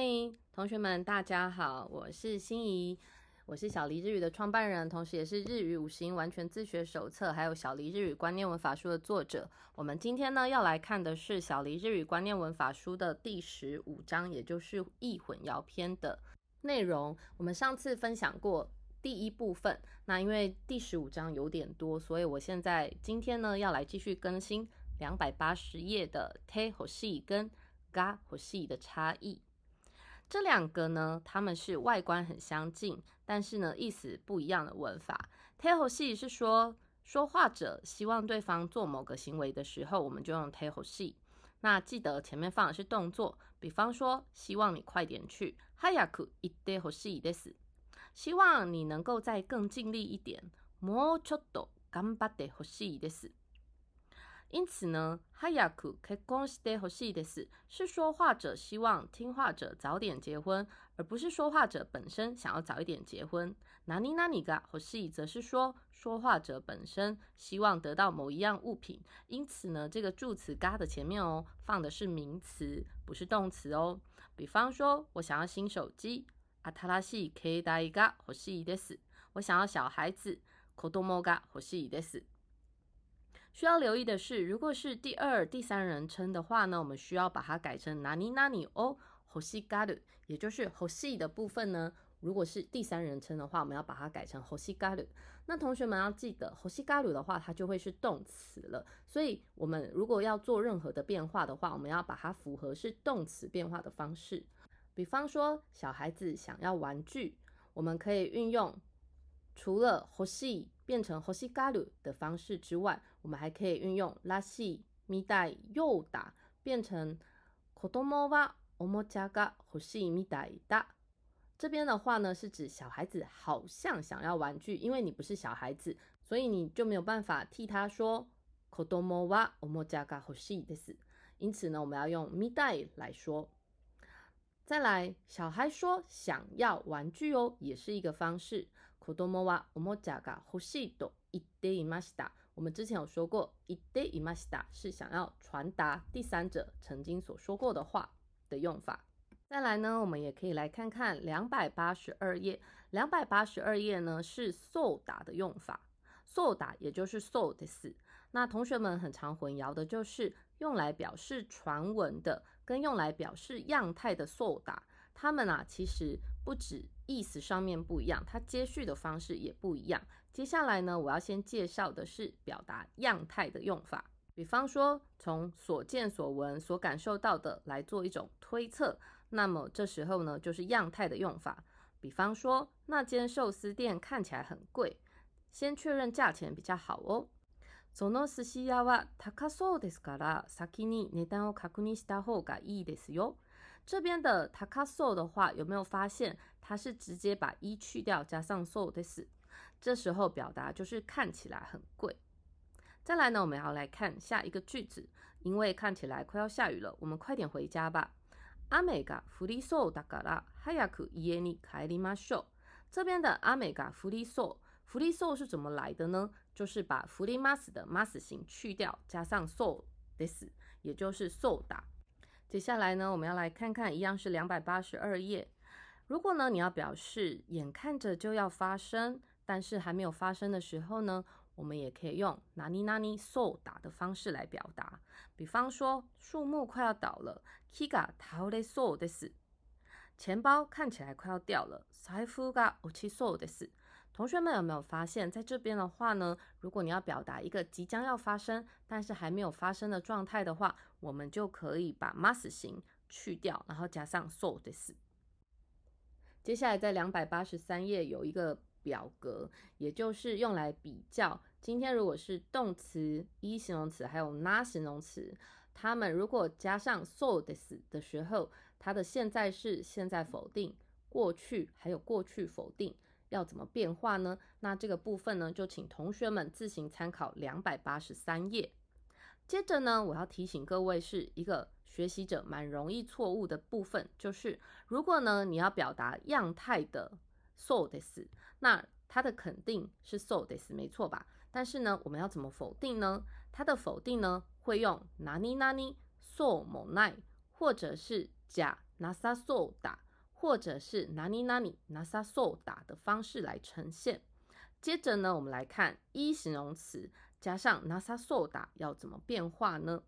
嗨，同学们，大家好，我是心怡，我是小黎日语的创办人，同时也是日语五十音完全自学手册，还有小黎日语观念文法书的作者。我们今天呢要来看的是小黎日语观念文法书的第十五章，也就是易混淆篇的内容。我们上次分享过第一部分，那因为第十五章有点多，所以我现在今天呢要来继续更新两百八十页的 te 和 s 跟 ga 和 she 的差异。这两个呢，他们是外观很相近，但是呢意思不一样的文法。tell 系是说说话者希望对方做某个行为的时候，我们就用 tell 系。那记得前面放的是动作，比方说希望你快点去，hayaku ite hoshi desu，希望你能够再更尽力一点，mo choto ganbatte hoshi desu。可恭喜的和喜的是，是说话者希望听话者早点结婚，而不是说话者本身想要早一点结婚。哪里哪里嘎和喜则是说说话者本身希望得到某一样物品。因此呢，这个助词嘎的前面哦，放的是名词，不是动词哦。比方说，我想要新手机，阿塔拉西可以打一个和喜的是，我想要小孩子，可多莫嘎和喜的是。需要留意的是，如果是第二、第三人称的话呢，我们需要把它改成哪里哪里哦，hoshi garu，也就是 hoshi 的部分呢。如果是第三人称的话，我们要把它改成 hoshi garu。那同学们要记得，hoshi garu 的话，它就会是动词了。所以，我们如果要做任何的变化的话，我们要把它符合是动词变化的方式。比方说，小孩子想要玩具，我们可以运用除了 hoshi。变成 hoshi garu 的方式之外，我们还可以运用拉西米代又打变成 kodomo wa omocha ga hoshi midai da。这边的话呢，是指小孩子好像想要玩具，因为你不是小孩子，所以你就没有办法替他说 kodomo wa omocha ga hoshi 的是。因此呢，我们要用 midai 来说。再来，小孩说想要玩具哦，也是一个方式。子供はおもちゃが欲しいと言っていました。我们之前有说过，言っていました是想要传达第三者曾经所说过的话的用法。再来呢，我们也可以来看看两百八十二页。两百八十二页呢是 so 打的用法，so 打也就是 so 的事。那同学们很常混淆的就是用来表示传闻的，跟用来表示样态的 so 打。它们啊，其实不止 意思上面不一样，它接续的方式也不一样。接下来呢，我要先介绍的是表达样态的用法。比方说，从所见所闻、所感受到的来做一种推测，那么这时候呢，就是样态的用法。比方说，那间寿司店看起来很贵，先确认价钱比较好哦。その寿司屋は高そうですから、先に値段を確認した方がいいですよ。 这边的 takaso 的话，有没有发现它是直接把一去掉，加上 so 的 s 这时候表达就是看起来很贵。再来呢，我们要来看下一个句子，因为看起来快要下雨了，我们快点回家吧。阿美嘎福利寿だから早く家に帰りましょう。这边的阿美嘎福利寿，福利寿是怎么来的呢？就是把福利 mas 的 mas 型去掉，加上 so 的 s 也就是 so 打。 接下来呢，我们要来看看，一样是两百八十二页。如果呢，你要表示眼看着就要发生，但是还没有发生的时候呢，我们也可以用哪里哪里 so 打的方式来表达。比方说，树木快要倒了，kiga taole so 的是；钱包看起来快要掉了，saifu ga ochi so 的是。同学们有没有发现，在这边的话呢？如果你要表达一个即将要发生，但是还没有发生的状态的话，我们就可以把 must 型去掉，然后加上 so 的是。接下来在两百八十三页有一个表格，也就是用来比较今天如果是动词一形容词还有 na 形容词，它们如果加上 so 的是的时候，它的现在式、现在否定、过去还有过去否定。要怎么变化呢？那这个部分呢，就请同学们自行参考两百八十三页。接着呢，我要提醒各位，是一个学习者蛮容易错误的部分，就是如果呢你要表达样态的 so des，那它的肯定是 so des，没错吧？但是呢，我们要怎么否定呢？它的否定呢，会用哪里哪里 so mo nai，或者是假拿撒索打，或者是哪里哪里拿撒索打的方式来呈现。接着呢，我们来看一形容词加上拿撒索打要怎么变化呢？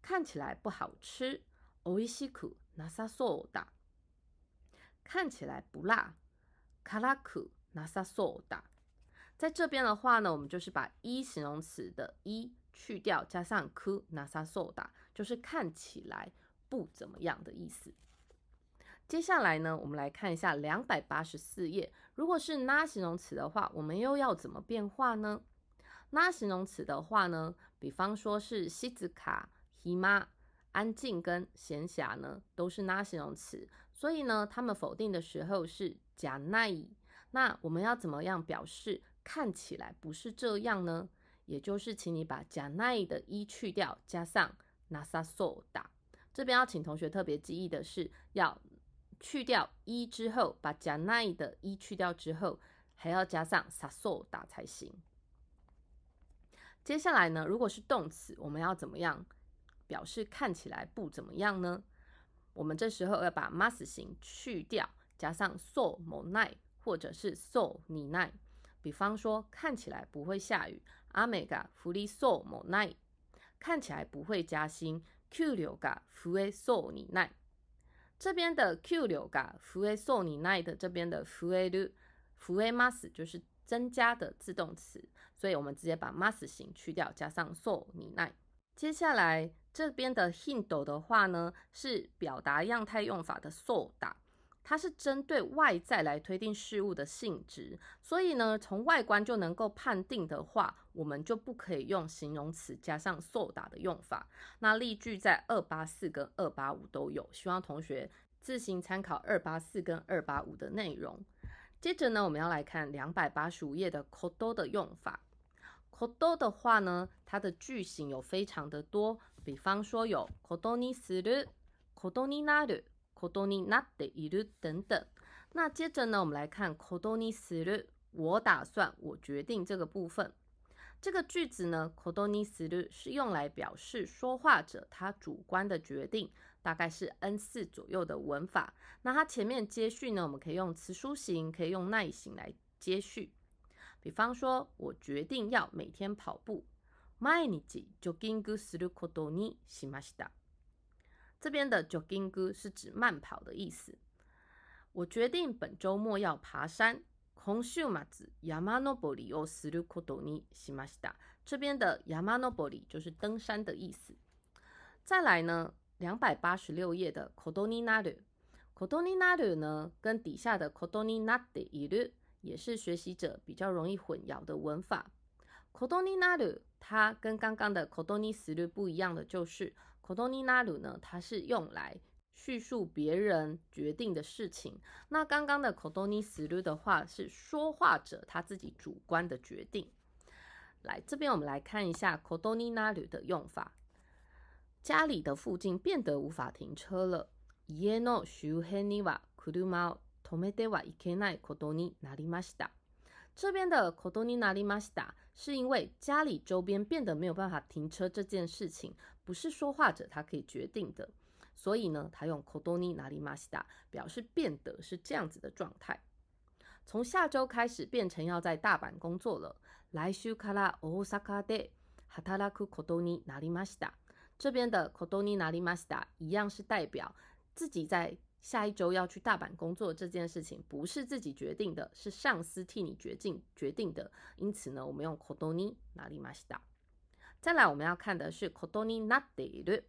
看起来不好吃，おいしくなさそうだ。看起来不辣，辛くなさそうだ。在这边的话呢，我们就是把一形容词的一去掉，加上くなさそうだ，就是看起来不怎么样的意思。 接下来呢，我们来看一下两百八十四页。如果是那形容词的话，我们又要怎么变化呢？那形容词的话呢，比方说是西子卡。姨妈安静跟闲暇呢，都是那形容词，所以呢，他们否定的时候是假奈。那我们要怎么样表示看起来不是这样呢？也就是请你把假奈的一去掉，加上拉萨索达。这边要请同学特别记忆的是，要去掉一之后，把加奈的一去掉之后，还要加上萨索达才行。接下来呢，如果是动词，我们要怎么样？表示看起来不怎么样呢？我们这时候要把 must 型去掉，加上 so 某奈或者是 so 你奈。比方说，看起来不会下雨，阿美嘎福利 so 某奈。看起来不会加薪，q 流嘎福诶 so 你奈。这边的 q 流嘎福诶 so 你奈的这边的福诶的福诶 must 就是增加的自动词，所以我们直接把 must 型去掉，加上 so 你奈。接下来这边的 hindo 的话呢，是表达样态用法的 so 打，它是针对外在来推定事物的性质，所以呢，从外观就能够判定的话，我们就不可以用形容词加上 so 打的用法。那例句在二八四跟二八五都有，希望同学自行参考二八四跟二八五的内容。接着呢，我们要来看两百八十五页的 kodo 的用法。kodo 的话呢，它的句型有非常的多，比方说有 kodo ni suru、kodo ni naru、kodo ni natte iru 等等。那接着呢，我们来看 kodo ni suru，我打算，我决定这个部分。这个句子呢，kodo ni suru 是用来表示说话者他主观的决定，大概是 n 四左右的文法。那它前面接续呢，我们可以用词书型，可以用耐型来接续。比方说，我决定要每天跑步。毎日ジョギングすることにしました。 这边的ジョギング是指慢跑的意思。我决定本周末要爬山。今週末山登りをすることにしました。这边的山登り就是登山的意思。再来呢，两百八十六页的ことになる。ことになる呢，跟底下的ことになっている。也是学习者比较容易混淆的文法。kodoni naru，它跟刚刚的 kodoni suru 不一样的就是 kodoni naru 呢，它是用来叙述别人决定的事情。那刚刚的 kodoni suru 的话是说话者他自己主观的决定。来这边我们来看一下 kodoni naru 的用法。家里的附近变得无法停车了。家の周辺には車止めてはいけないことになりました。这边的ことになりました 是因为家里周边变得没有办法停车这件事情，不是说话者他可以决定的，所以呢，他用ことになりました表示变得是这样子的状态。从下周开始变成要在大阪工作了。来週から大阪で働くことになりました。这边的ことになりました一样是代表自己在。 下一周要去大阪工作这件事情不是自己决定的，是上司替你决定决定的。因此呢，我们用 kodoni na i m a s。再来，我们要看的是 kodoni naderu。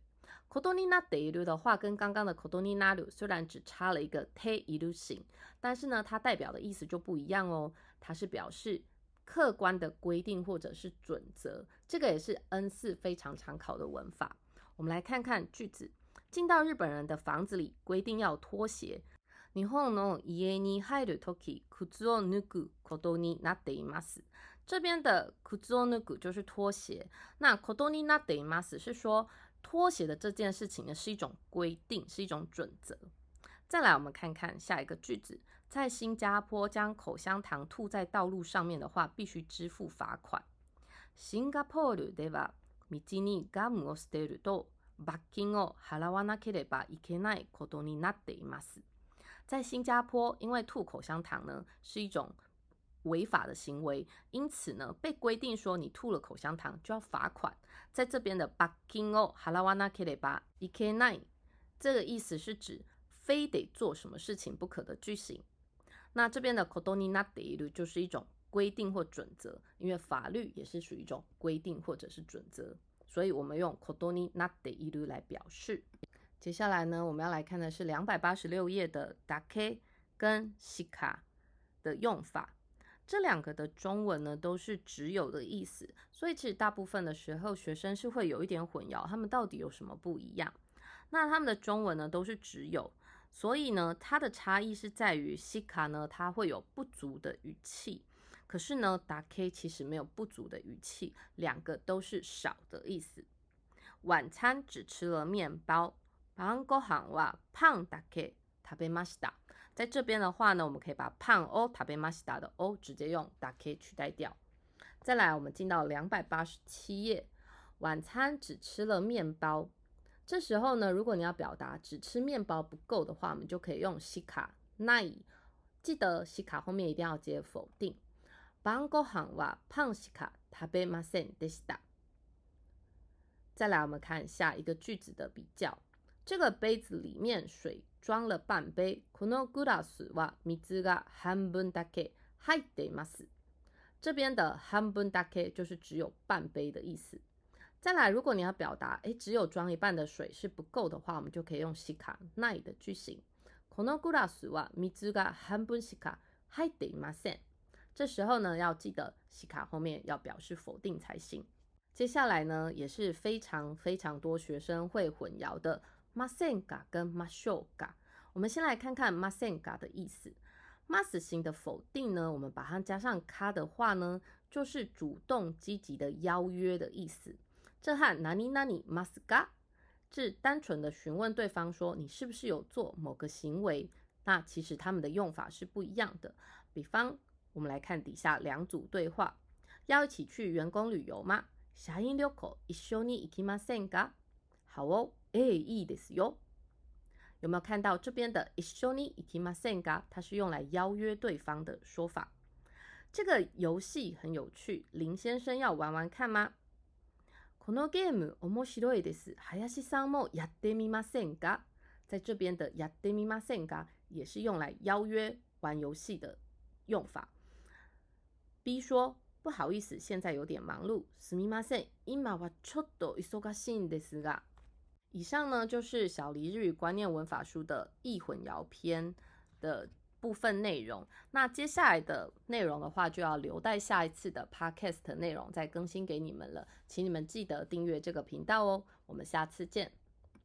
kodoni na d e r 的话，跟刚刚的 kodoni na u 虽然只差了一个 te iru 型，但是呢，它代表的意思就不一样哦。它是表示客观的规定或者是准则。这个也是 N 四非常常考的文法。我们来看看句子。进到日本人的房子里，规定要脱鞋。日本の家に入るとき、靴を脱ぐことになっています。这边的靴を脱ぐ就是脱鞋。那ことになっています是说脱鞋的这件事情呢是一种规定，是一种准则。再来，我们看看下一个句子：在新加坡将口香糖吐在道路上面的话，必须支付罚款。シンガポールでは道にガムを捨てると 罰金を払わなければいけないことになっています。在新加坡，因为吐口香糖呢是一种违法的行为，因此呢被规定说你吐了口香糖就要罚款。在这边的罰金を払わなければいけない，这个意思是指非得做什么事情不可的句型。那这边的ことになっている就是一种规定或准则，因为法律也是属于一种规定或者是准则， 所以我们用ことになっている来表示。接下来呢，我们要来看的是两百八十六页的だけ跟しか的用法。这两个的中文呢都是只有的意思，所以其实大部分的时候学生是会有一点混淆，他们到底有什么不一样？那他们的中文呢都是只有。所以呢，它的差异是在于西卡呢，它会有不足的语气， 可是呢，打 K 其实没有不足的语气，两个都是少的意思。晚餐只吃了面包，胖哥喊哇胖达 K 塔贝马西达，在这边的话呢，我们可以把胖哦塔贝马西达的哦直接用打 K 取代掉。再来，我们进到两百八十七页，晚餐只吃了面包。这时候呢，如果你要表达只吃面包不够的话，我们就可以用西卡奈。记得西卡后面一定要接否定。晩ご飯はパンしか食べませんでした。再来，我们看下一个句子的比较。这个杯子里面水装了半杯。このグラスは水が半分だけ入っています。这边的半分だけ就是只有半杯的意思。再来，如果你要表达，诶，只有装一半的水是不够的话，我们就可以用西卡奈的句型。このグラスは水が半分しか入っていません。 这时候呢，要记得西卡后面要表示否定才行。接下来呢，也是非常非常多学生会混淆的ませんか跟ましょうか。我们先来看看ませんか的意思。mas 型的否定呢，我们把它加上か的话呢，就是主动积极的邀约的意思。这和哪里哪里 must ga 是单纯的询问对方说你是不是有做某个行为，那其实他们的用法是不一样的。比方， 我们来看底下两组对话：要一起去员工旅游吗？社員旅行一緒に行きませんか？好哦，哎，いいですよ。有没有看到这边的一緒に行きませんか？它是用来邀约对方的说法。这个游戏很有趣，林先生要玩玩看吗？このゲーム面白いです。林さんもやってみませんか？在这边的やってみませんか也是用来邀约玩游戏的用法。 B 说不好意思，现在有点忙碌。すみません。今はちょっと忙しいんですが。以上呢就是小黎日语观念文法书的易混淆篇的。部分内容，那接下来的内容的话，就要留待下一次的 podcast 内容再更新给你们了，请你们记得订阅这个频道哦，我们下次见。